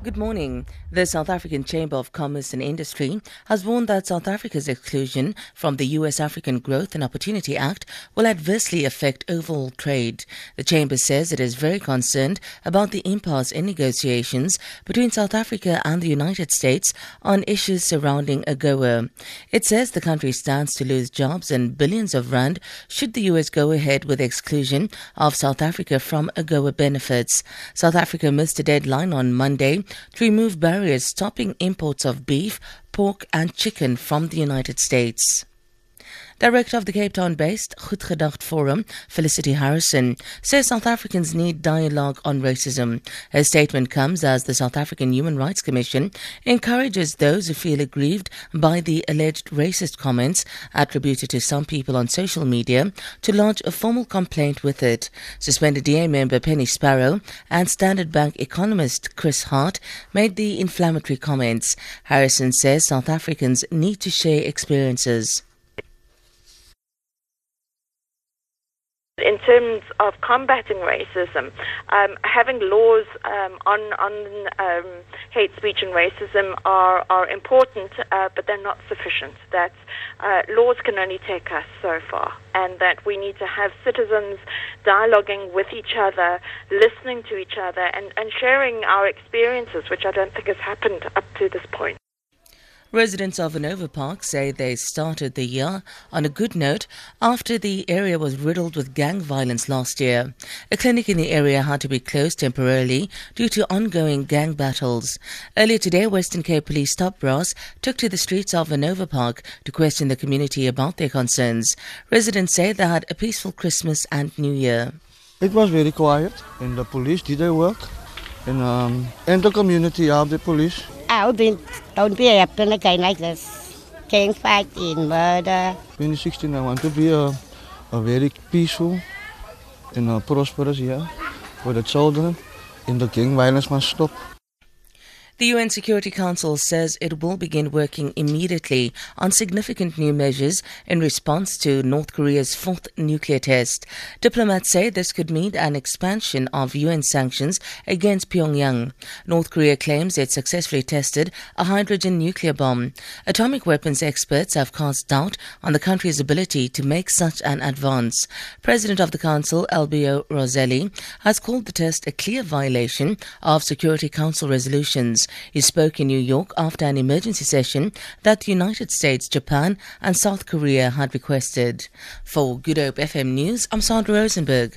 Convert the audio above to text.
Good morning. The South African Chamber of Commerce and Industry has warned that South Africa's exclusion from the U.S. African Growth and Opportunity Act will adversely affect overall trade. The Chamber says it is very concerned about the impasse in negotiations between South Africa and the United States on issues surrounding AGOA. It says the country stands to lose jobs and billions of rand should the U.S. go ahead with the exclusion of South Africa from AGOA benefits. South Africa missed a deadline on Monday to remove barriers stopping imports of beef, pork, and chicken from the United States. Director of the Cape Town based Goed Gedacht Forum, Felicity Harrison, says South Africans need dialogue on racism. Her statement comes as the South African Human Rights Commission encourages those who feel aggrieved by the alleged racist comments attributed to some people on social media to lodge a formal complaint with it. Suspended DA member Penny Sparrow and Standard Bank economist Chris Hart made the inflammatory comments. Harrison says South Africans need to share experiences. In terms of combating racism, um, having laws um, on on um, hate speech and racism are are important, uh, but they're not sufficient. That uh, laws can only take us so far, and that we need to have citizens dialoguing with each other, listening to each other, and, and sharing our experiences, which I don't think has happened up to this point. Residents of Hanover Park say they started the year on a good note after the area was riddled with gang violence last year. A clinic in the area had to be closed temporarily due to ongoing gang battles. Earlier today, Western Cape Police top brass took to the streets of Hanover Park to question the community about their concerns. Residents say they had a peaceful Christmas and New Year. It was very quiet, and the police did their work, and um, and the community helped the police. I don't, don't be happen again like this. Gang fighting, murder. 2016, I want to be a, a very peaceful and prosperous year for the children, and the gang violence must stop. The UN Security Council says it will begin working immediately on significant new measures in response to North Korea's fourth nuclear test. Diplomats say this could mean an expansion of UN sanctions against Pyongyang. North Korea claims it successfully tested a hydrogen nuclear bomb. Atomic weapons experts have cast doubt on the country's ability to make such an advance. President of the Council, Elbio Rosselli, has called the test a clear violation of Security Council resolutions. He spoke in New York after an emergency session that the United States, Japan, and South Korea had requested. For Good Hope FM News, I'm Sandra Rosenberg.